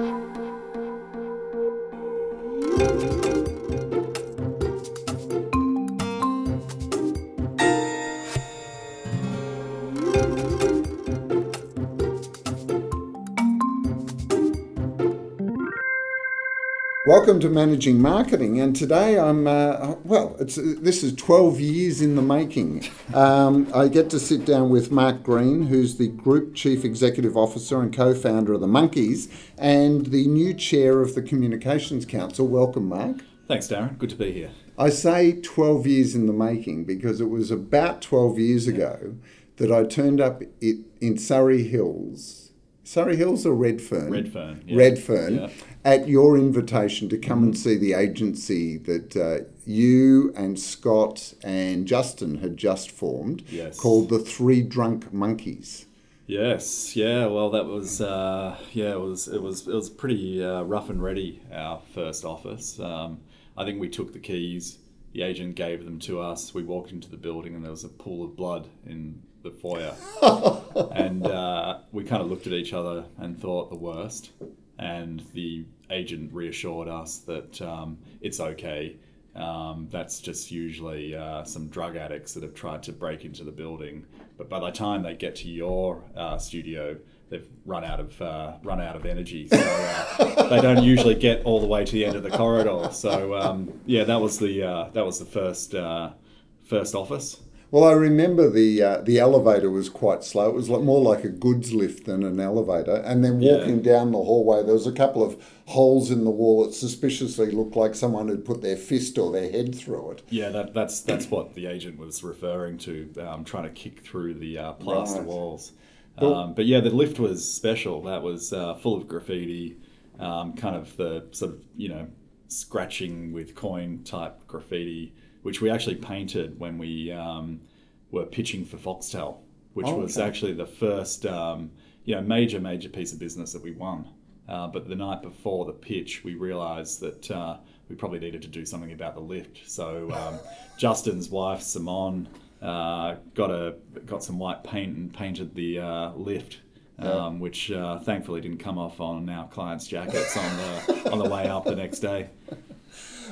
Thank you. Welcome to Managing Marketing, and today I'm uh, well. It's this is 12 years in the making. Um, I get to sit down with Mark Green, who's the Group Chief Executive Officer and co-founder of the Monkeys, and the new chair of the Communications Council. Welcome, Mark. Thanks, Darren. Good to be here. I say 12 years in the making because it was about 12 years ago that I turned up it, in Surry Hills. Surry Hills or Redfern? Redfern. Yeah. Redfern. Yeah. At your invitation to come and see the agency that uh, you and Scott and Justin had just formed, Yes. called the Three Drunk Monkeys. Yes. Yeah. Well, that was uh, yeah. It was it was it was pretty uh, rough and ready. Our first office. Um, I think we took the keys. The agent gave them to us. We walked into the building and there was a pool of blood in the foyer, we kind of looked at each other and thought the worst. And the agent reassured us that um, it's okay. Um, that's just usually uh, some drug addicts that have tried to break into the building. But by the time they get to your uh, studio, they've run out of uh, run out of energy, so uh, they don't usually get all the way to the end of the corridor. So um, yeah, that was the uh, that was the first uh, first office. Well, I remember the uh, the elevator was quite slow. It was like, more like a goods lift than an elevator. And then walking down the hallway, there was a couple of holes in the wall that suspiciously looked like someone had put their fist or their head through it. Yeah, that, that's that's what the agent was referring to, um, trying to kick through the uh, plaster Right. walls. Well- Um, but yeah, the lift was special. That was uh, full of graffiti, um, kind of the sort of you know scratching with coin type graffiti, which we actually painted when we um, were pitching for Foxtel, which Oh, was okay. actually the first um, you know major major piece of business that we won. Uh, but the night before the pitch, we realised that uh, we probably needed to do something about the lift. So um, Justin's wife Simone uh, got a got some white paint and painted the uh, lift, um, which uh, thankfully didn't come off on our clients' jackets on the on the way up the next day.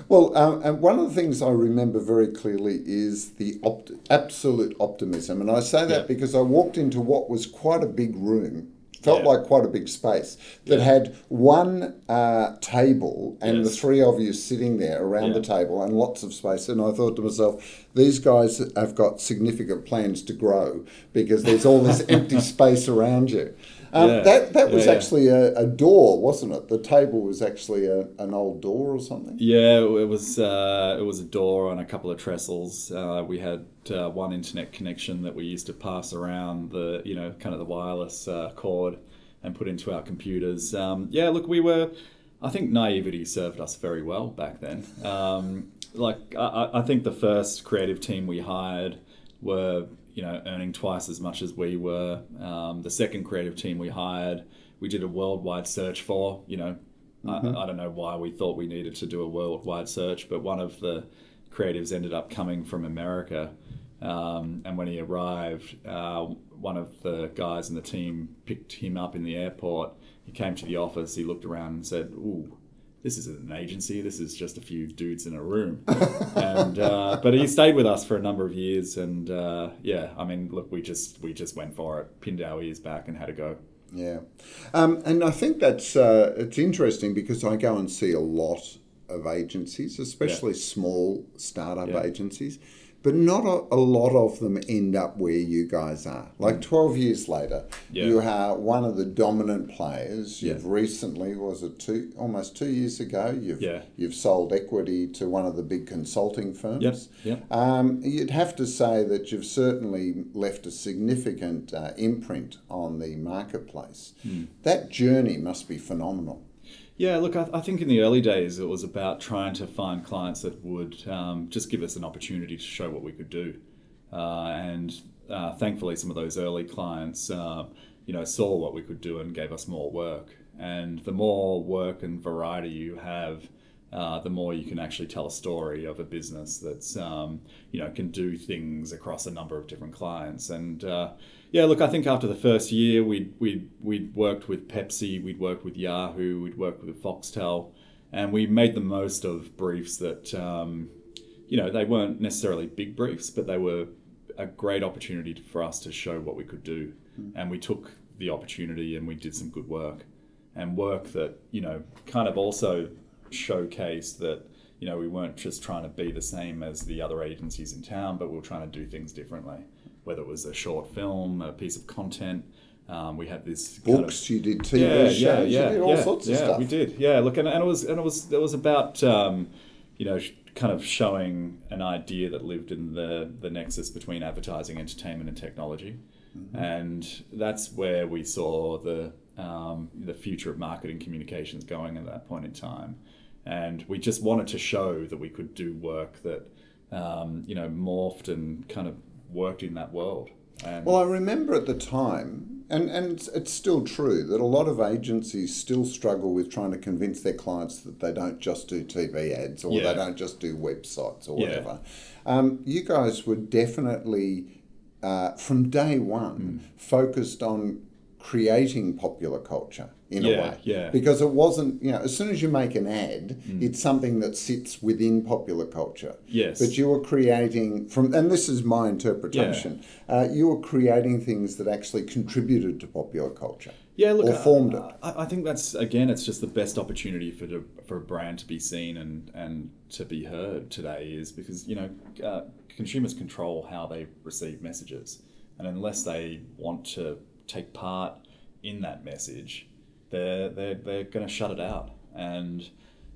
Well, um, and one of the things I remember very clearly is the opt- absolute optimism. And I say that Yeah. because I walked into what was quite a big room, felt Yeah. like quite a big space, that Yeah. had one uh, table and the three of you sitting there around the table and lots of space. And I thought to myself, these guys have got significant plans to grow because there's all this empty space around you. Um, Yeah. That, that was Yeah, actually a, a door, wasn't it? The table was actually a, an old door or something. Yeah, it was uh, it was a door on a couple of trestles. Uh, we had uh, one internet connection that we used to pass around the you know kind of the wireless uh, cord and put into our computers. Um, yeah, look, we were. I think naivety served us very well back then. Um, like I- I think the first creative team we hired were you know earning twice as much as we were. Um, the second creative team we hired, we did a worldwide search for. You know, I, I don't know why we thought we needed to do a worldwide search, but one of the creatives ended up coming from America. Um, and when he arrived, uh, one of the guys in the team picked him up in the airport. He came to the office, he looked around and said, Ooh, this isn't an agency, this is just a few dudes in a room. and uh, But he stayed with us for a number of years. And uh, yeah, I mean, look, we just, we just went for it, pinned our ears back and had a go. Yeah, um, and I think that's uh, it's interesting because I go and see a lot of agencies, especially small startup Yeah. agencies, but not a, a lot of them end up where you guys are. Like twelve years later, Mm. Yeah. you are one of the dominant players. You've recently, was it two almost two years ago? You've Yeah. you've sold equity to one of the big consulting firms. Yep, yep. Um, you'd have to say that you've certainly left a significant uh, imprint on the marketplace. Hmm. That journey must be phenomenal. Yeah, look, I, I think in the early days it was about trying to find clients that would um, just give us an opportunity to show what we could do. Uh, and uh, thankfully, some of those early clients, uh, you know, saw what we could do and gave us more work. And the more work and variety you have, uh, the more you can actually tell a story of a business that's um, you know can do things across a number of different clients. And uh, Yeah, look, I think after the first year, we'd, we'd, we'd worked with Pepsi, we'd worked with Yahoo, we'd worked with Foxtel, and we made the most of briefs that, um, you know, they weren't necessarily big briefs, but they were a great opportunity for us to show what we could do. Mm. And we took the opportunity and we did some good work and work that, you know, kind of also showcased that, you know, we weren't just trying to be the same as the other agencies in town, but we were trying to do things differently whether it was a short film, a piece of content. Um, we had this books. Kind of, you did TV yeah, shows. Yeah, yeah, you did all yeah, sorts of yeah, stuff. we did. Yeah, look, and, and it was and it was it was about um, you know kind of showing an idea that lived in the the nexus between advertising, entertainment, and technology, mm-hmm. and that's where we saw the um, the future of marketing communications going at that point in time, and we just wanted to show that we could do work that um, you know morphed and kind of worked in that world. And well, I remember at the time, and, and it's still true, that a lot of agencies still struggle with trying to convince their clients that they don't just do TV ads or yeah. they don't just do websites or whatever. Yeah. Um, you guys were definitely, uh, from day one, mm. focused on creating popular culture in yeah, a way. Yeah. Because it wasn't, you know, as soon as you make an ad, mm. it's something that sits within popular culture. Yes. But you were creating from, and this is my interpretation. Yeah. Uh, you were creating things that actually contributed to popular culture. Yeah, look, or formed it. I, I think that's again, it's just the best opportunity for the, for a brand to be seen and and to be heard today is because you know uh, consumers control how they receive messages, and unless they want to take part in that message, they're they're, they're going to shut it out. And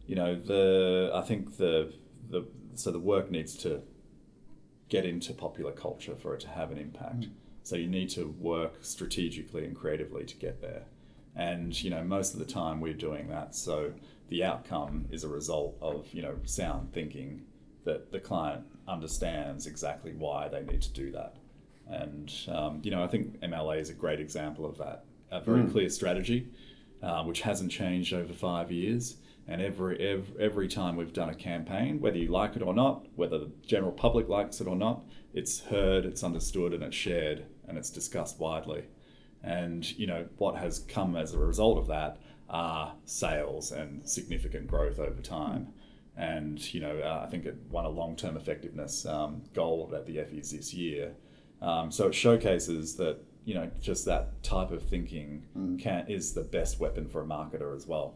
you know the I think the the so the work needs to get into popular culture for it to have an impact. Mm. So you need to work strategically and creatively to get there. And you know most of the time we're doing that. So the outcome is a result of you know sound thinking that the client understands exactly why they need to do that. And um, you know I think MLA is a great example of that. A very mm. clear strategy uh, which hasn't changed over five years. And every, every every time we've done a campaign, whether you like it or not, whether the general public likes it or not, it's heard, it's understood, and it's shared, and it's discussed widely. And you know what has come as a result of that are sales and significant growth over time. And you know, uh, I think it won a long-term effectiveness um, gold at the Effies this year. Um, so it showcases that you know, just that type of thinking mm. can is the best weapon for a marketer as well.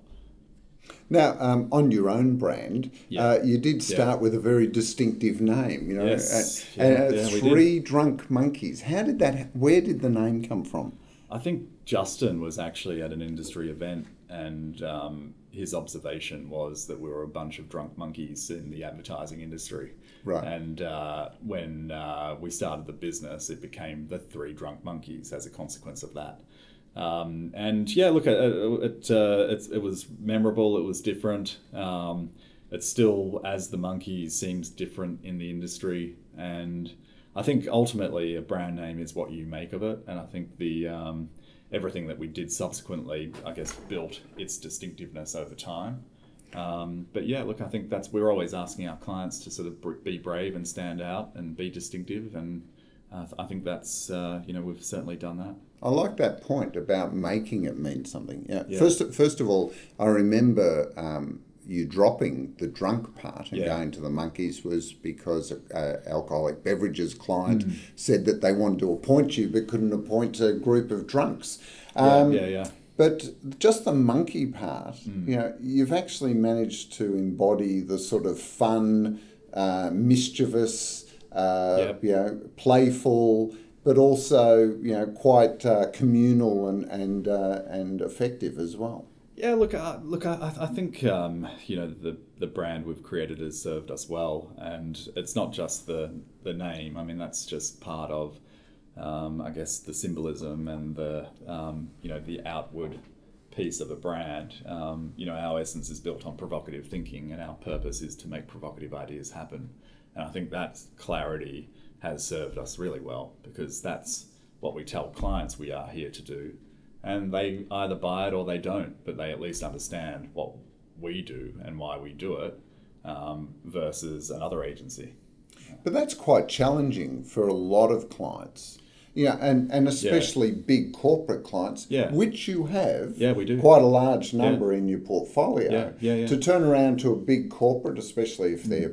Now, um, on your own brand, yeah. uh, you did start yeah. with a very distinctive name. You know, yes. uh, uh, yeah, three drunk monkeys. How did that? Where did the name come from? I think Justin was actually at an industry event, and um, his observation was that we were a bunch of drunk monkeys in the advertising industry. Right. And uh, when uh, we started the business, it became the Three Drunk Monkeys as a consequence of that. Um, and yeah, look, it, it, uh, it, it, was memorable, it was different. Um, it still, as the monkeys, seems different in the industry. And I think ultimately a brand name is what you make of it. And I think the um, everything that we did subsequently, I guess, built its distinctiveness over time. Um, but yeah, look, I think that's we're always asking our clients to sort of be brave and stand out and be distinctive, and uh, I think that's uh, you know we've certainly done that. I like that point about making it mean something. Yeah. yeah. First, first of all, I remember um, you dropping the drunk part and yeah. going to the monkeys was because an alcoholic beverages client mm. said that they wanted to appoint you but couldn't appoint a group of drunks. Um, yeah, yeah, yeah. But just the monkey part, mm. you know, you've actually managed to embody the sort of fun, uh, mischievous, uh, yep. you know, playful, but also you know quite uh, communal and and uh, and effective as well. Yeah, look, uh, look, I, I think um, you know the the brand we've created has served us well, and it's not just the the name. I mean, that's just part of um, I guess the symbolism and the um, you know the outward piece of a brand. Um, you know, our essence is built on provocative thinking, and our purpose is to make provocative ideas happen. And I think that clarity has served us really well because that's what we tell clients we are here to do. And they either buy it or they don't, but they at least understand what we do and why we do it um, versus another agency. But that's quite challenging for a lot of clients Yeah, and, and especially big corporate clients, Yeah. which you have Yeah, we do. quite a large number in your portfolio. Yeah, yeah, yeah. To turn around to a big corporate, especially if they're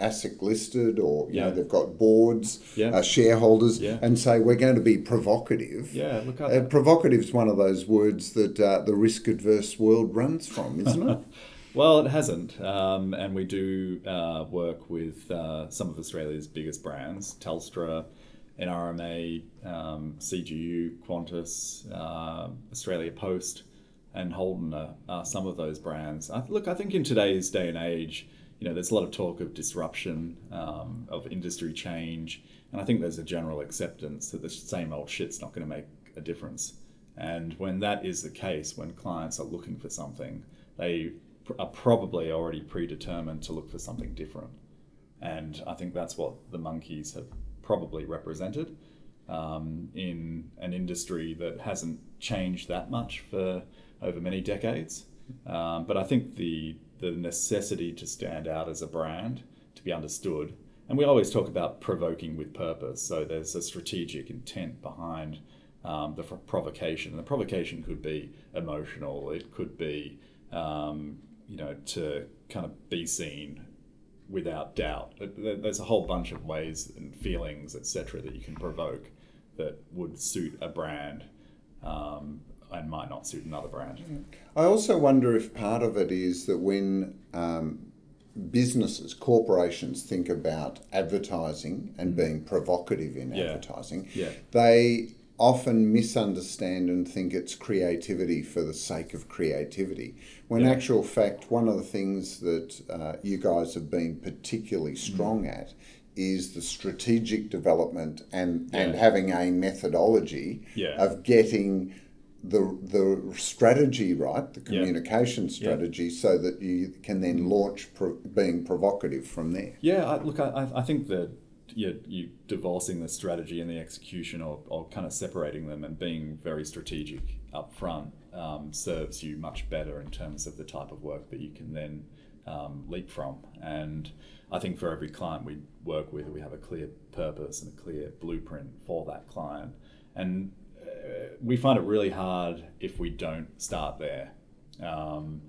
ASIC listed or you know they've got boards, Yeah. uh, shareholders, Yeah. and say we're going to be provocative. Yeah, look, Uh, provocative is one of those words that uh, the risk adverse world runs from, isn't it? Well, it hasn't, um, and we do uh, work with uh, some of Australia's biggest brands: Telstra, NRMA, um, CGU, Qantas, uh, Australia Post, and Holden are, are some of those brands. I, look, I think in today's day and age, you know, there's a lot of talk of disruption, um, of industry change, and I think there's a general acceptance that the same old shit's not going to make a difference. And when that is the case, when clients are looking for something, they are probably already predetermined to look for something different. And I think that's what the monkeys have probably represented um, in an industry that hasn't changed that much for over many decades. Um, but I think the the necessity to stand out as a brand, to be understood, and we always talk about provoking with purpose. So there's a strategic intent behind um, the provocation, and the provocation could be emotional. It could be um, you know to kind of be seen without doubt. There's a whole bunch of ways and feelings, etc., that you can provoke that would suit a brand um, and might not suit another brand. I also wonder if part of it is that when um, businesses, corporations think about advertising and being provocative in Mm. Yeah. advertising, Yeah. they often misunderstand and think it's creativity for the sake of creativity. When Yeah. actual fact, one of the things that uh, you guys have been particularly Mm. strong at is the strategic development and, and having a methodology Yeah. of getting the the strategy right, the Yeah. communication strategy, so that you can then launch pro- being provocative from there. Yeah, I, look, I- I think that you you divorcing the strategy and the execution, or, or kind of separating them and being very strategic up front, um, serves you much better in terms of the type of work that you can then um, leap from. And I think for every client we work with, we have a clear purpose and a clear blueprint for that client. And uh, we find it really hard if we don't start there. Um,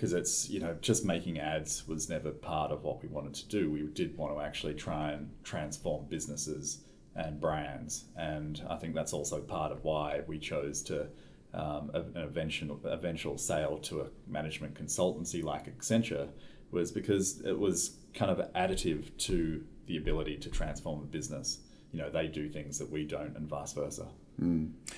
because it's you know just making ads was never part of what we wanted to do. We did want to actually try and transform businesses and brands, and I think that's also part of why we chose to um, an eventual eventual sale to a management consultancy like Accenture was because it was kind of additive to the ability to transform a business. You know, they do things that we don't, and vice versa.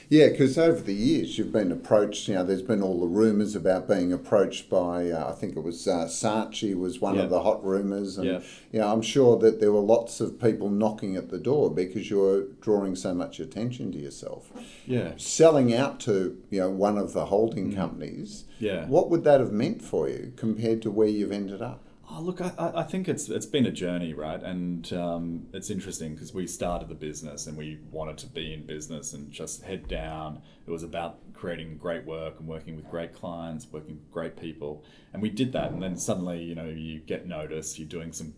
Yeah, because over the years you've been approached. You know, there's been all the rumours about being approached by. Uh, I think it was uh, Saatchi was one Yeah. of the hot rumours, and Yeah. you know, I'm sure that there were lots of people knocking at the door because you were drawing so much attention to yourself. Yeah. Selling out to you know one of the holding companies. Mm. Yeah. What would that have meant for you compared to where you've ended up? Oh, look, I, I think it's it's been a journey, right? And um, it's interesting because we started the business and we wanted to be in business and just head down. It was about creating great work and working with great clients, working with great people, and we did that. And then suddenly, you know, you get noticed. You're doing some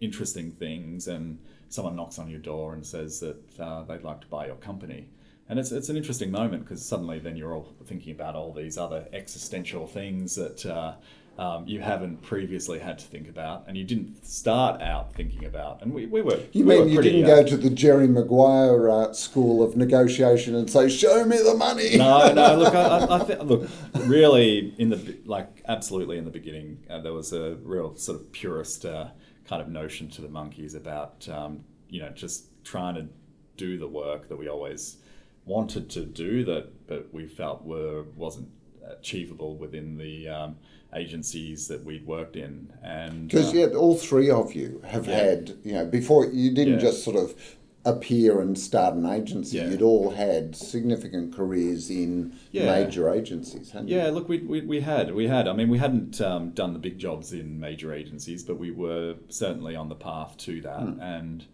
interesting things, and someone knocks on your door and says that uh, they'd like to buy your company. And it's, it's an interesting moment because suddenly then you're all thinking about all these other existential things that uh, um, you haven't previously had to think about and you didn't start out thinking about. And we, we were. You we mean were you didn't uh, go to the Jerry Maguire uh, school of negotiation and say, "Show me the money"? no, no. Look, I, I, think, look, really, in the like, absolutely in the beginning, uh, there was a real sort of purist uh, kind of notion to the monkeys about, um, you know, just trying to do the work that we always wanted to do that, but we felt were wasn't achievable within the um, agencies that we'd worked in, and Because uh, yeah, all three of you have Yeah. had you know before you didn't Yeah. just sort of appear and start an agency. Yeah. You'd all had significant careers in major agencies, hadn't Yeah, you? look, we, we, we had. We had. I mean, we hadn't um, done the big jobs in major agencies, but we were certainly on the path to that. And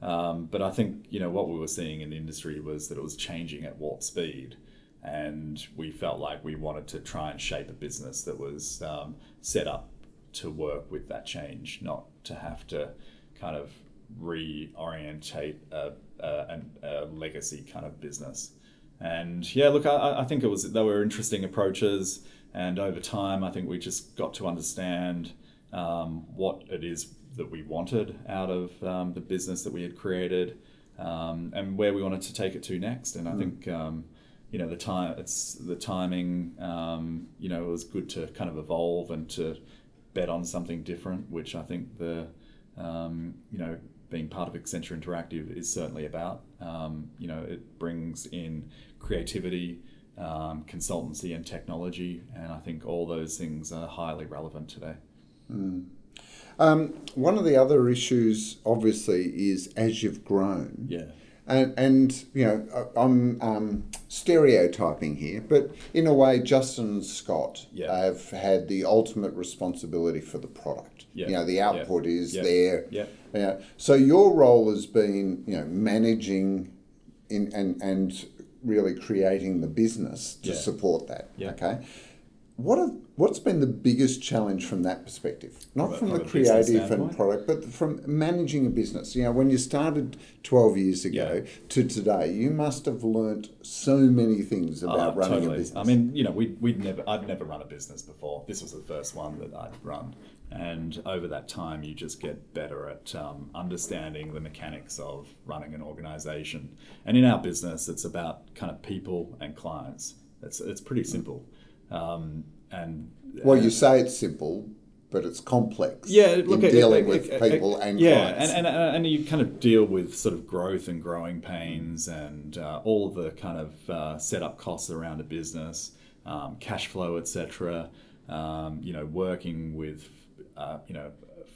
um, But I think, you know, what we were seeing in the industry was that it was changing at warp speed. And we felt like we wanted to try and shape a business that was um, set up to work with that change, not to have to kind of reorientate a, a, a, legacy kind of business. And yeah, look, I, I think it was they were interesting approaches, and over time, I think we just got to understand um, what it is that we wanted out of um, the business that we had created, um, and where we wanted to take it to next. And I mm. think um, you know the time it's the timing. Um, you know, it was good to kind of evolve and to bet on something different, which I think the um, you know being part of Accenture Interactive is certainly about. Um, you know, it brings in creativity, um, consultancy, and technology, and I think all those things are highly relevant today. Mm. Um, one of the other issues, obviously, is as you've grown. Yeah. And, and you know, I'm um, stereotyping here, but in a way, Justin and Scott yeah. have had the ultimate responsibility for the product. Yeah. You know, the output yeah. is there. Yeah. Yeah. So your role has been, you know, managing in, and, and really creating the business to support that. Yeah. Okay. What have, what's been the biggest challenge from that perspective? Not from, from the creative and product, but from managing a business. You know, when you started 12 years ago yeah. to today, you must have learnt so many things about uh, running totally. a business. I mean, you know, we, we'd never, I'd never run a business before. This was the first one that I'd run. And over that time, you just get better at um, understanding the mechanics of running an organization. And in our business, it's about kind of people and clients. It's, it's pretty simple. Um, and well, you say it's simple, but it's complex. Yeah, look, in dealing with people and yeah, clients. and, and and you kind of deal with sort of growth and growing pains and uh, all the kind of uh, setup costs around a business, um, cash flow, etc. Um, you know, working with uh, you know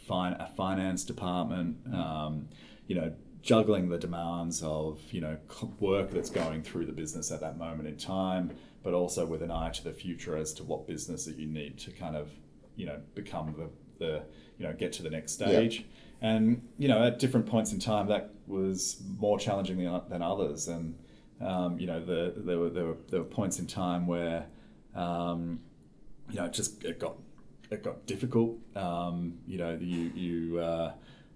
fin- a finance department. Um, you know, juggling the demands of you know work that's going through the business at that moment in time but also with an eye to the future as to what business that you need to kind of you know become the, the you know get to the next stage. And you know at different points in time that was more challenging than, than others. And um, you know the, there were there were there were points in time where um, you know it just it got it got difficult. Um, you know you you uh,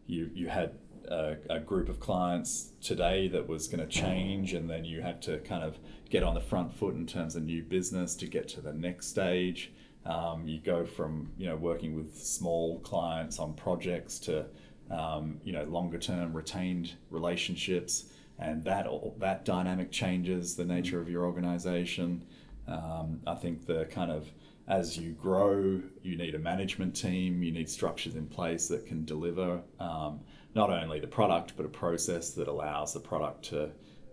you you had a, a, group of clients today that was going to change, and then you had to kind of get on the front foot in terms of new business to get to the next stage. Um, you go from you know working with small clients on projects to um, you know longer term retained relationships, and that all, that dynamic changes the nature of your organization. Um, I think the kind of as you grow, you need a management team, you need structures in place that can deliver um, not only the product, but a process that allows the product to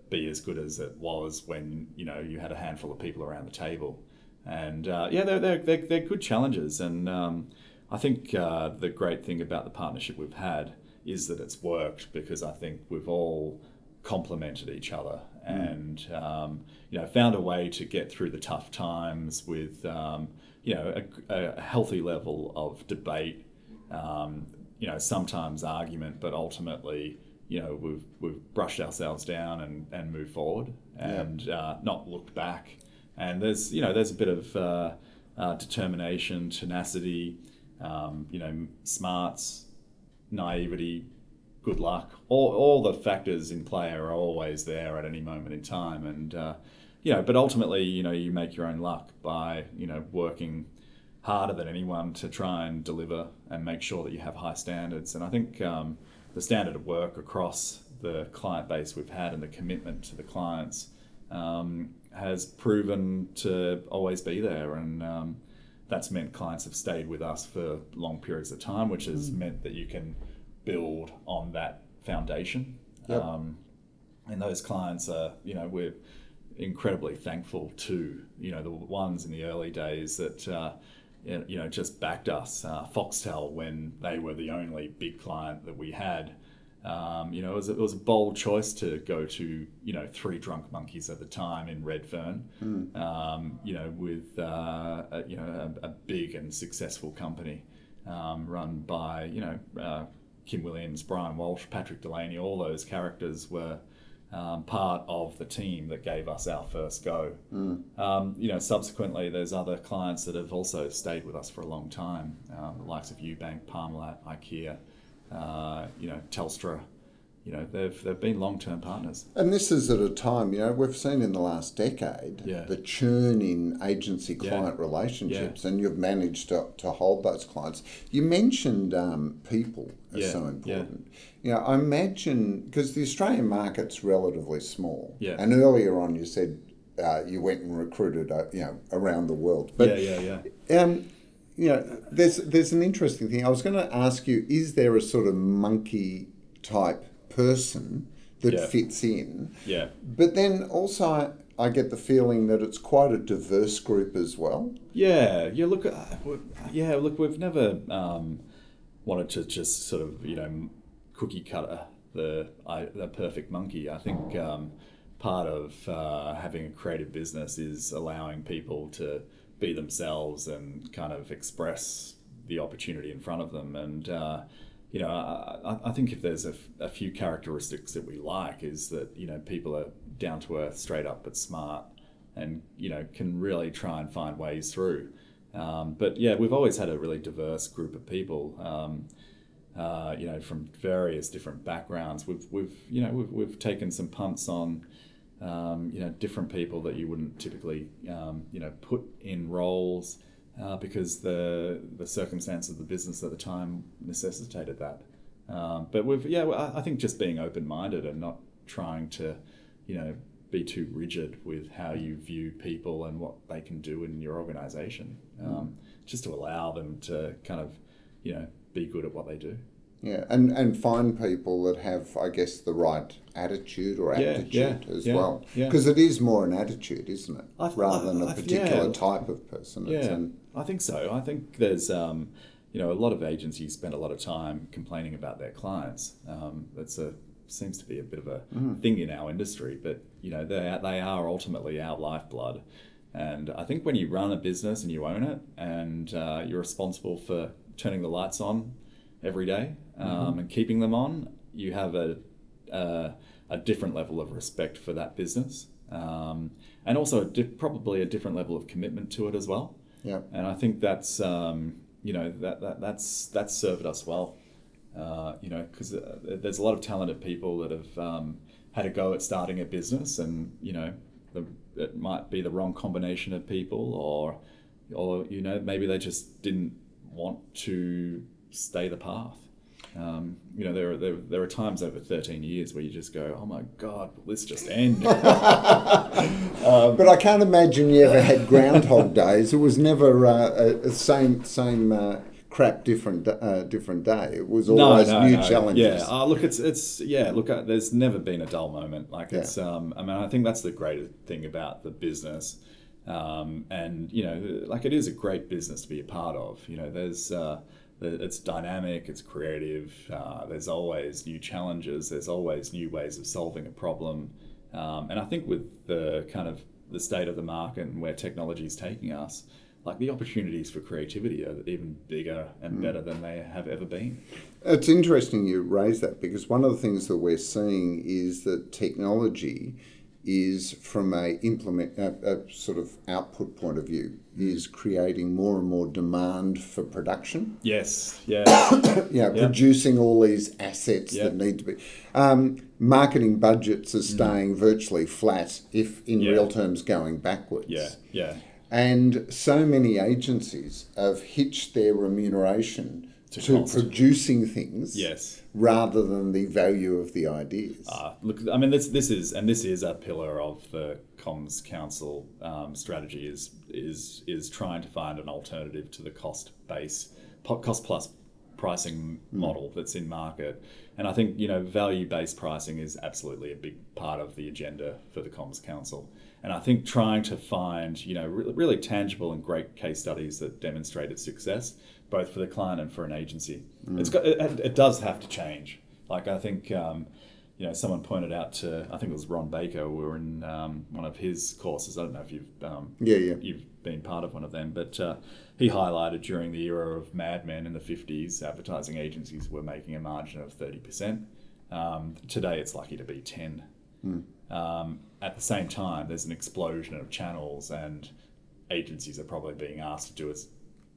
be as good as it was when you know you had a handful of people around the table. And uh, yeah, they're, they're, they're, they're, good challenges. And um, I think uh, the great thing about the partnership we've had is that it's worked because I think we've all complemented each other mm. and um, you know found a way to get through the tough times with um, you know a, a, healthy level of debate um, you know sometimes argument but ultimately you know we've we've brushed ourselves down and, and moved forward and yeah. uh, not looked back and there's you know there's a bit of uh, uh, determination tenacity um, you know smarts naivety good luck. All, all the factors in play are always there at any moment in time, and uh, you know, but ultimately, you know, you make your own luck by you know working harder than anyone to try and deliver and make sure that you have high standards. And I think um, the standard of work across the client base we've had and the commitment to the clients um, has proven to always be there, and um, that's meant clients have stayed with us for long periods of time, which has mm. meant that you can build on that foundation. Yep. Um, and those clients are, you know, we're incredibly thankful to, you know, the ones in the early days that, uh, you know, just backed us. Uh, Foxtel, when they were the only big client that we had, um, you know, it was, it was, a bold choice to go to, you know, three drunk monkeys at the time in Redfern, mm. um, you know, with, uh, a, you know, a, a, big and successful company um, run by, you know, uh, Kim Williams, Brian Walsh, Patrick Delaney, all those characters were um, part of the team that gave us our first go. Mm. Um, you know, subsequently, there's other clients that have also stayed with us for a long time, um, the likes of UBank, Parmalat, IKEA, uh, you know, Telstra, you know, they've they've been long term partners. And this is at a time, you know, we've seen in the last decade Yeah. the churn in agency client relationships, and you've managed to, to hold those clients. You mentioned um, people are Yeah, so yeah. important. You know, I imagine because the Australian market's relatively small, Yeah. and earlier on you said uh, you went and recruited, uh, you know, around the world. But yeah, yeah, yeah. um, you know, there's there's an interesting thing. I was going to ask you: Is there a sort of monkey type person that Yeah. fits in? Yeah. But then also, I, get the feeling that it's quite a diverse group as well. Yeah, yeah. Look, uh, yeah. Look, we've never um, wanted to just sort of you know cookie cutter the I, the perfect monkey. I think um, part of uh, having a creative business is allowing people to be themselves and kind of express the opportunity in front of them. And uh, you know, I, I- think if there's a, f- a few characteristics that we like, is that you know people are down to earth, straight up, but smart and you know can really try and find ways through. Um, but yeah, we've always had a really diverse group of people. Um, uh, you know, from various different backgrounds. We've we've you know we've, we've taken some punts on. Um, you know, different people that you wouldn't typically, um, you know, put in roles uh, because the the circumstance of the business at the time necessitated that. Um, but we've, yeah, I think just being open minded and not trying to, you know, be too rigid with how you view people and what they can do in your organization, um, just to allow them to kind of, you know, be good at what they do. Yeah, and and find people that have, I guess, the right attitude or Yeah, aptitude yeah, as yeah, well. Because it is more an attitude, isn't it, I th- rather than a particular type of person. Yeah, an- I think so. I think there's, um, you know, a lot of agencies spend a lot of time complaining about their clients. Um, that's a seems to be a bit of a thing in our industry, but you know, they are, they are ultimately our lifeblood. And I think when you run a business and you own it, and uh, you're responsible for turning the lights on every day um, and keeping them on, you have a uh, a different level of respect for that business, um, and also a di- probably a different level of commitment to it as well. yeah. And I think that's um, you know that, that that's that's served us well. Uh, you know, because uh, there's a lot of talented people that have um, had a go at starting a business, and you know, the, it might be the wrong combination of people, or or you know, maybe they just didn't want to stay the path. Um, you know, there are, there, there are times over 13 years where you just go, oh my God, will this just end? But I can't imagine you ever had Groundhog Days. It was never uh, a, a same same uh, crap, different uh, different day. It was always new challenges. Yeah, uh, look, it's it's yeah. Look, uh, there's never been a dull moment. Like it's. Um, I mean, I think that's the great thing about the business, um, and you know, like it is a great business to be a part of. You know, there's. Uh, it's dynamic, it's creative. Uh, there's always new challenges. There's always new ways of solving a problem, um, and I think with the kind of the state of the market and where technology is taking us, like the opportunities for creativity are even bigger and better than they have ever been. It's interesting you raise that because one of the things that we're seeing is that technology is from a implement a, a sort of output point of view is creating more and more demand for production. Yes, yeah, Yeah, producing all these assets Yeah. that need to be. Um, marketing budgets are staying virtually flat, if in Mm. Yeah. real terms going backwards. yeah, yeah. And so many agencies have hitched their remuneration To to, producing things Yes. rather than the value of the ideas. Uh, look, I mean, this this is and this is a pillar of the Comms Council um, strategy is is is trying to find an alternative to the cost base cost plus pricing model that's in market. And I think you know value based pricing is absolutely a big part of the agenda for the Comms Council. And I think trying to find you know re- really tangible and great case studies that demonstrate its success, both for the client and for an agency, it's got it, it does have to change. Like I think. Um, you know, someone pointed out to I think it was Ron Baker. We were in um, one of his courses. I don't know if you've um, Yeah, yeah. you've been part of one of them, but uh, he highlighted during the era of Mad Men in the fifties, advertising agencies were making a margin of thirty percent. Um, today, it's likely to be ten. Um, at the same time, there's an explosion of channels, and agencies are probably being asked to do as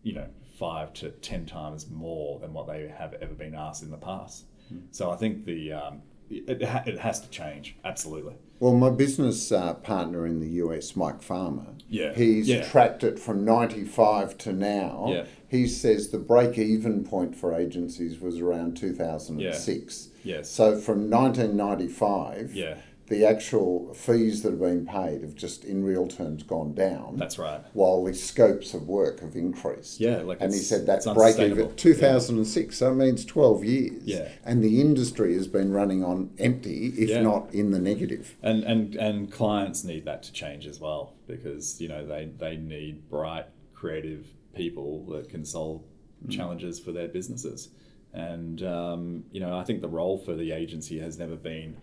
you know five to ten times more than what they have ever been asked in the past. So I think the um, it, ha- it has to change absolutely. Well, my business uh, partner in the US, Mike Farmer, Yeah. he's Yeah. tracked it from 95 to now. Yeah. He says the break even point for agencies was around 2006. Yes. So from 1995, Yeah. The actual fees that have been paid have just in real terms gone down. That's right. while the scopes of work have increased. Yeah, like and he said that's break even unsustainable. 2006, so it means 12 years. Yeah. And the industry has been running on empty, if Yeah. not in the negative. And and and clients need that to change as well because you know they they need bright, creative people that can solve challenges for their businesses. And um, you know, I think the role for the agency has never been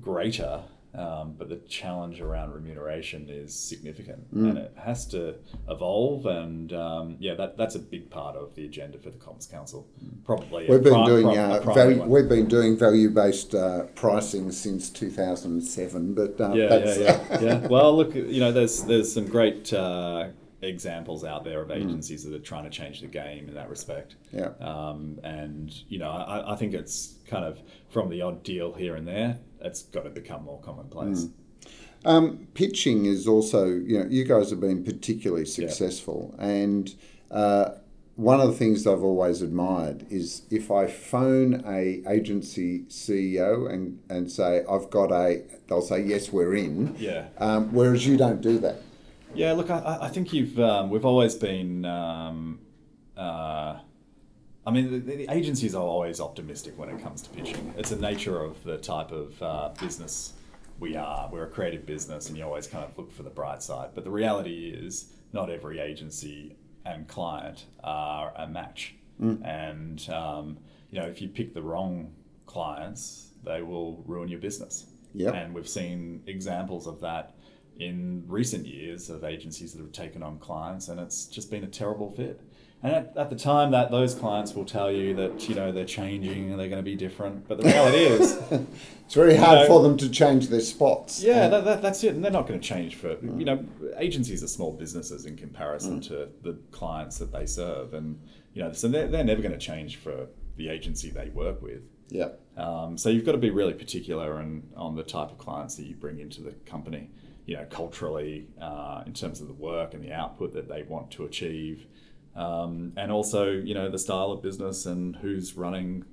greater, um, but the challenge around remuneration is significant, and it has to evolve. And um, yeah, that that's a big part of the agenda for the Comms Council. Probably We've been pri- doing pri- uh, value, we've been doing value based uh, pricing since 2007, but uh, yeah, that's yeah, yeah, yeah. Well, look, you know, there's there's some great uh, examples out there Mm. of agencies that are trying to change the game in that respect. yeah. Um, and you know, I, I think it's kind of from the odd deal here and there, it's got to become more commonplace. Mm. Um, pitching is also, you know, you guys have been particularly successful. And uh, one of the things I've always admired is if I phone a agency CEO and, and say, I've got a, they'll say, yes, we're in. Yeah. Um, whereas you don't do that. Yeah, look, I, I think you've um, we've always been. Um, uh, I mean, the, the agencies are always optimistic when it comes to pitching. It's the nature of the type of uh, business we are. We're a creative business, and you always kind of look for the bright side. But the reality is, not every agency and client are a match. And um, you know, if you pick the wrong clients, they will ruin your business. Yep. And we've seen examples of that in recent years of agencies that have taken on clients, and it's just been a terrible fit. And at, at the time, that those clients will tell you that you know they're changing and they're going to be different, but the reality is, It's very hard know- for them to change their spots. yeah, that, that, that's it, and they're not going to change for you know agencies are small businesses in comparison to the clients that they serve, and you know so they're, they're never going to change for the agency they work with. Yeah. Um, so you've got to be really particular and on the type of clients that you bring into the company. You know, culturally, uh, in terms of the work and the output that they want to achieve, um, and also you know the style of business and who's running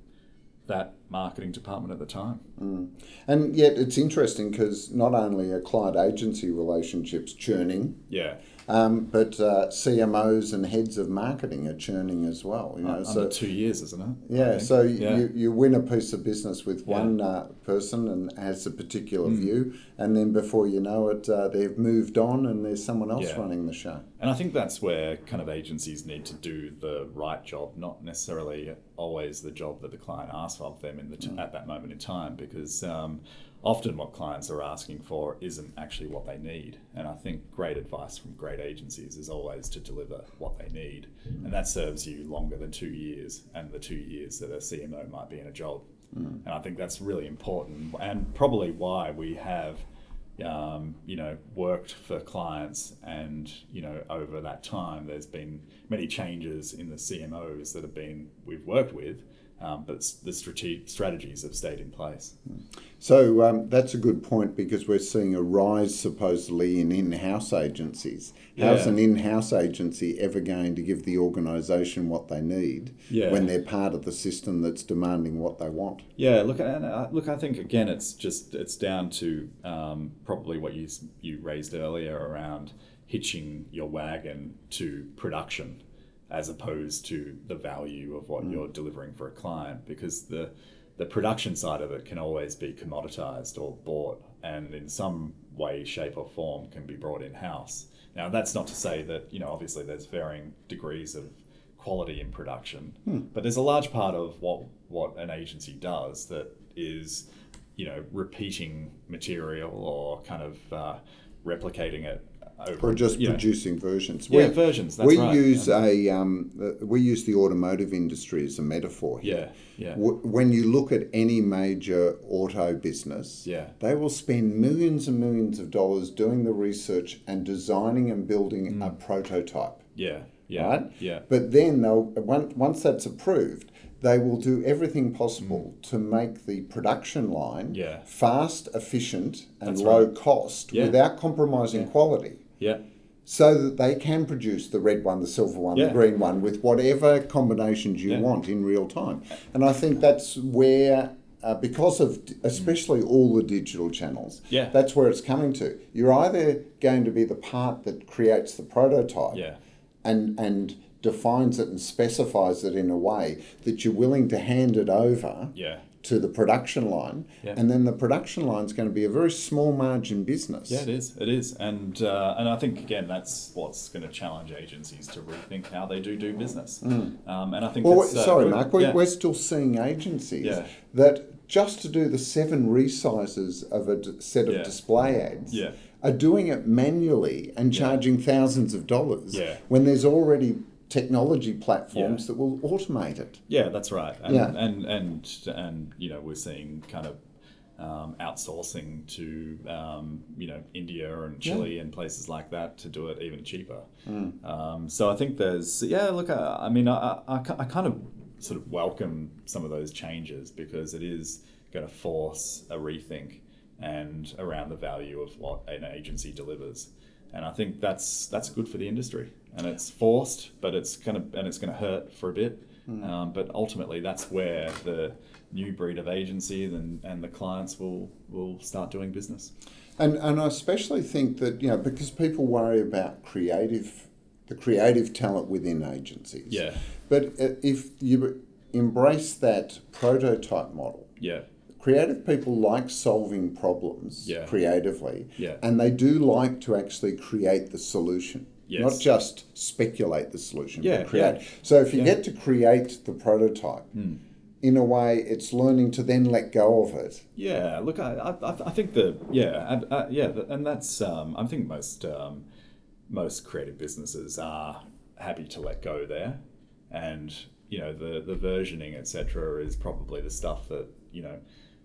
that marketing department at the time. And yet it's interesting because not only are client agency relationships churning, Yeah, um, but uh, CMOs and heads of marketing are churning as well. You know, under so two years, isn't it? Yeah, so Yeah. you, you win a piece of business with Yeah. one uh, person and has a particular Mm. view, and then before you know it, uh, they've moved on and there's someone else Yeah. running the show. And I think that's where kind of agencies need to do the right job, not necessarily always the job that the client asks of them in the t- at that moment in time, because um, often what clients are asking for isn't actually what they need. And I think great advice from great agencies is always to deliver what they need, and that serves you longer than two years, and the two years that a CMO might be in a job. And I think that's really important, and probably why we have um, you know, worked for clients, and you know, over that time, there's been many changes in the CMOs that have been we've worked with, um, but the strate- strategies have stayed in place. So um, that's a good point because we're seeing a rise supposedly in in-house agencies. How's Yeah. an in-house agency ever going to give the organisation what they need Yeah. when they're part of the system that's demanding what they want? Yeah, look, and uh, look, I think again, it's just it's down to um, probably what you you raised earlier around hitching your wagon to production, as opposed to the value of what you're delivering for a client, because the the production side of it can always be commoditized or bought, and in some way, shape, or form can be brought in house. Now, that's not to say that you know, obviously, there's varying degrees of quality in production. But there's a large part of what what an agency does that is, you know, repeating material or kind of uh, replicating it over Or just know, producing versions. Yeah, versions, that's we right. use a um, uh, we use the automotive industry as a metaphor here. Yeah, yeah, When you look at any major auto business, Yeah. they will spend millions and millions of dollars doing the research and designing and building Mm. a prototype. yeah, Yeah, right? yeah. But then they'll once once that's approved, they will do everything possible to make the production line Mm. Yeah. fast, efficient, and That's low right. cost Yeah. without compromising quality. Yeah. So that they can produce the red one, the silver one, Yeah. the green one with whatever combinations you Yeah. want in real time. And I think that's where, uh, because of especially all the digital channels, Yeah. that's where it's coming to. You're either going to be the part that creates the prototype Yeah. and, and defines it and specifies it in a way that you're willing to hand it over Yeah. To the production line, Yeah. and then the production line is going to be a very small margin business. Yeah, it is. It is, and uh, and I think again that's what's going to challenge agencies to rethink how they do do business. Um, and I think. Well, uh, sorry, Mark, we, yeah. we're still seeing agencies Yeah. that just to do the seven resizes of a d- set of display ads Yeah. are doing it manually and charging thousands of dollars Yeah. when there's already technology platforms Yeah. that will automate it. Yeah, that's right. And, Yeah. and and and you know we're seeing kind of um, outsourcing to um, you know India and Chile and places like that to do it even cheaper. Mm. Um, so I think there's yeah. Look, I, I mean, I, I, I kind of sort of welcome some of those changes because it is going to force a rethink and around the value of what an agency delivers. And I think that's that's good for the industry, and it's forced, but it's gonna and it's gonna hurt for a bit. Um, but ultimately, that's where the new breed of agency and, and the clients will will start doing business. And and I especially think that you know because people worry about creative, the creative talent within agencies. Yeah. But uh, if you embrace that prototype model, Yeah, creative people like solving problems Yeah. creatively, Yeah. and they do like to actually create the solution. Yes. Not just speculate the solution, Yeah, but create. yeah. So if you get to create the prototype, in a way, it's learning to then let go of it. Yeah, look, I, I, I think the yeah, and, uh, yeah, and that's um, I think most um, most creative businesses are happy to let go there, and you know the the versioning etc. is probably the stuff that you know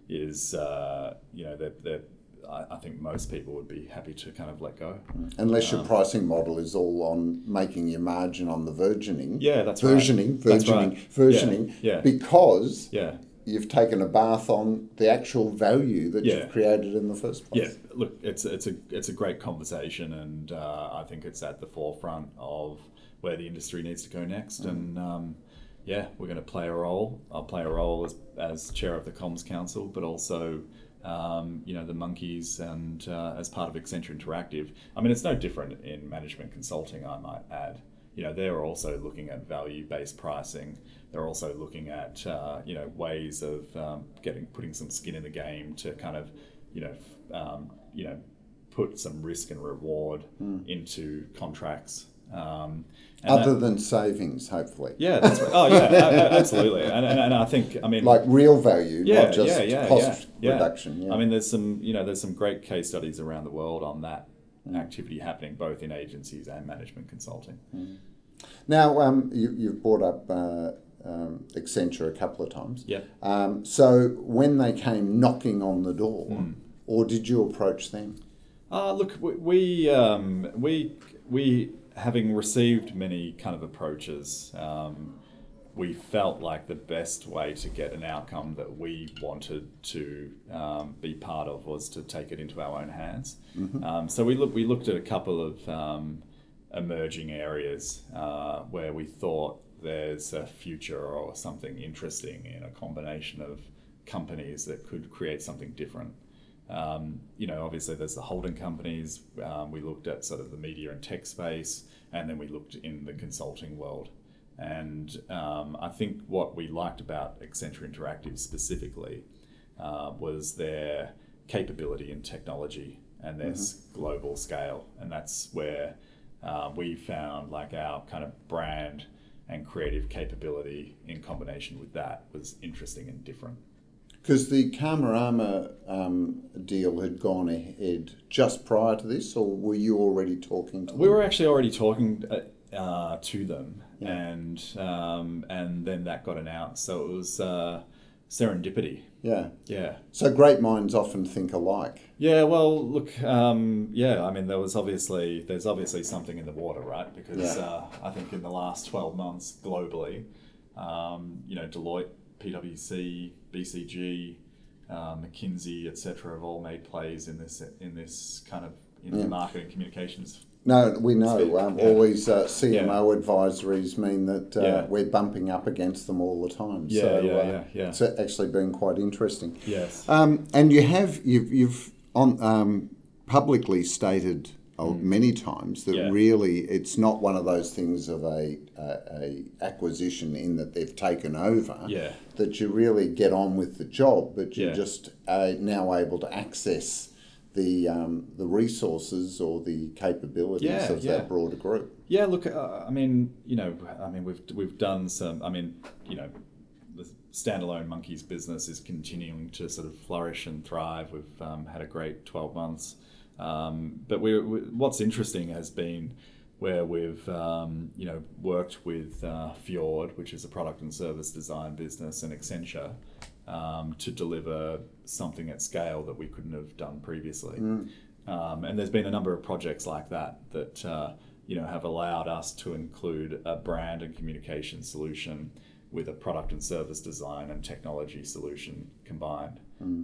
is uh, you know that that I, I think most people would be happy to kind of let go. Unless your pricing model is all on making your margin on the virgining. Yeah, that's right. versioning, That's versioning, right. versioning. Yeah, yeah. Because Yeah. you've taken a bath on the actual value that Yeah. you've created in the first place. Yeah, look, it's it's a it's a great conversation, and uh, I think it's at the forefront of where the industry needs to go next. And um, yeah, we're going to play a role. I'll play a role as as chair of the Comms Council, but also. Um, you know the monkeys, and uh, as part of Accenture Interactive, I mean it's no different in management consulting. I might add, you know they're also looking at value-based pricing. They're also looking at uh, you know ways of um, getting putting some skin in the game to kind of you know um, you know put some risk and reward into contracts. Um, Other that- than savings, hopefully. yeah, that's right. Oh yeah, absolutely. And, and, and I think I mean Like real value, yeah, not just yeah, yeah, cost yeah, reduction. Yeah. I mean, there's some, you know, there's some great case studies around the world on that activity happening both in agencies and management consulting. now, um, you, you've brought up uh, um, Accenture a couple of times. Yeah. Um, so when they came knocking on the door, Hmm. or did you approach them? Uh, look, we we, um, we we having received many kind of approaches, um, we felt like the best way to get an outcome that we wanted to um, be part of was to take it into our own hands. Um, so we look we looked at a couple of um, emerging areas uh, where we thought there's a future or something interesting in a combination of companies that could create something different. Um, you know, obviously there's the holding companies. Um, we looked at sort of the media and tech space, and then we looked in the consulting world. And um, I think what we liked about Accenture Interactive specifically uh, was their capability in technology and their s global scale. And that's where uh, we found like our kind of brand and creative capability in combination with that was interesting and different. Because the Karmarama um, deal had gone ahead just prior to this, or were you already talking to them? We were actually already talking uh, uh, to them, and um, and then that got announced. So it was uh, serendipity. Yeah. Yeah. So great minds often think alike. Yeah, well, look, um, yeah, I mean, there was obviously there's obviously something in the water, right? Because Yeah. uh, I think in the last twelve months globally, um, you know, Deloitte, PwC, BCG, uh, McKinsey, etc., have all made plays in this in this kind of in Yeah. the marketing communications. No, we know. Um, yeah. All these uh, CMO advisories mean that uh, Yeah. we're bumping up against them all the time. Yeah, so, yeah, uh, yeah, yeah. It's actually been quite interesting. Yes. Um, and you have you've you've on um, publicly stated uh, many times that Mm. Yeah. really it's not one of those things of a, a, a acquisition in that they've taken over. Yeah. That you really get on with the job, but you're Yeah. just uh, now able to access the um, the resources or the capabilities Yeah, of yeah. that broader group. Yeah, look, uh, I mean, you know, I mean, we've we've done some. I mean, you know, the standalone monkeys business is continuing to sort of flourish and thrive. We've um, had a great twelve months, um, but we, we what's interesting has been where we've um, you know worked with uh, Fjord, which is a product and service design business, and Accenture. Um, to deliver something at scale that we couldn't have done previously, um, and there's been a number of projects like that that uh, you know have allowed us to include a brand and communication solution with a product and service design and technology solution combined.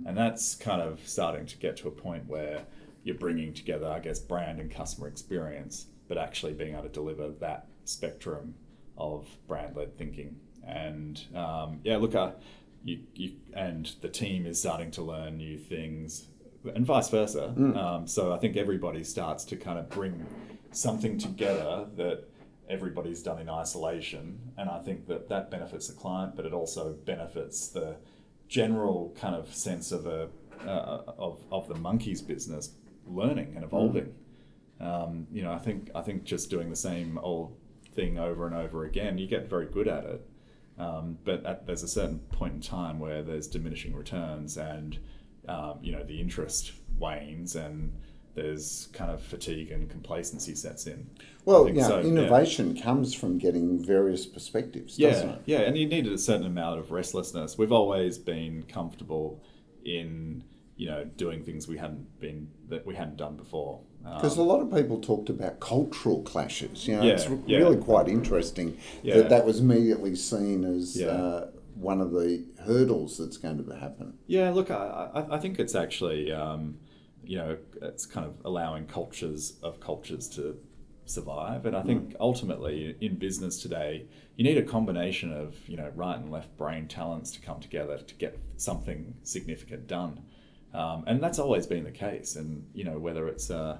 And that's kind of starting to get to a point where you're bringing together, I guess, brand and customer experience, but actually being able to deliver that spectrum of brand led thinking. And um, yeah, look, uh, you, you, and the team is starting to learn new things and vice versa. Um, so I think everybody starts to kind of bring something together that everybody's done in isolation, and I think that that benefits the client, but it also benefits the general kind of sense of a uh, of of the monkeys business learning and evolving. Um, you know, I think I think just doing the same old thing over and over again, you get very good at it. Um, but at, there's a certain point in time where there's diminishing returns, and um, you know the interest wanes, and there's kind of fatigue and complacency sets in. Well, yeah, so, yeah. innovation comes from getting various perspectives, doesn't Yeah, it? yeah, and you needed a certain amount of restlessness. We've always been comfortable in you know doing things we hadn't been that we hadn't done before. Um, Because a lot of people talked about cultural clashes. You know, Yeah, it's yeah. really quite interesting Yeah. that that was immediately seen as uh, one of the hurdles that's going to happen. Yeah, look, I, I, I think it's actually, um, you know, it's kind of allowing cultures of cultures to survive. And I think ultimately in business today, you need a combination of, you know, right and left brain talents to come together to get something significant done. Um, and that's always been the case. And, you know, whether it's, uh,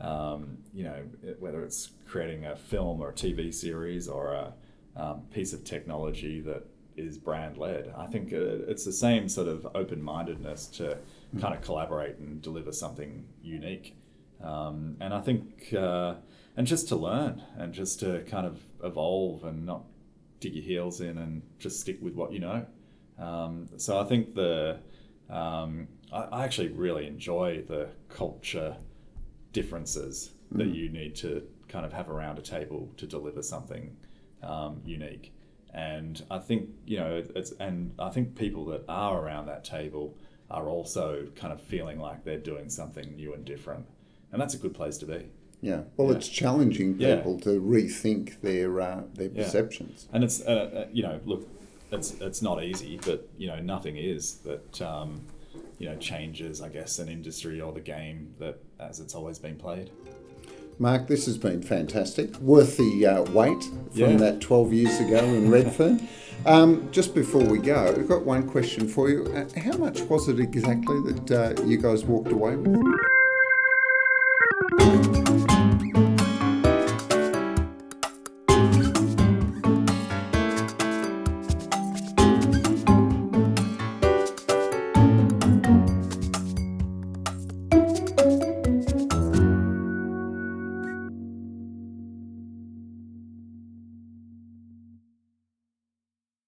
um, you know, whether it's creating a film or a TV series or a um, piece of technology that is brand led. I think uh, it's the same sort of open mindedness to kind of collaborate and deliver something unique. Um, and I think, uh, and just to learn and just to kind of evolve and not dig your heels in and just stick with what you know. Um, so I think the, um, I, I actually really enjoy the culture differences that you need to kind of have around a table to deliver something um, unique. And I think you know it's and I think people that are around that table are also kind of feeling like they're doing something new and different, and that's a good place to be. Yeah. Well, Yeah. it's challenging Yeah. people to rethink their uh, their Yeah. perceptions. And it's uh, uh, you know look, it's it's not easy, but you know nothing is that um, you know changes I guess an industry or the game that as it's always been played. Mark, this has been fantastic. Worth the uh, wait from Yeah. that 12 years ago in Redfern. Um, just before we go, I've got one question for you. Uh, how much was it exactly that uh, you guys walked away with?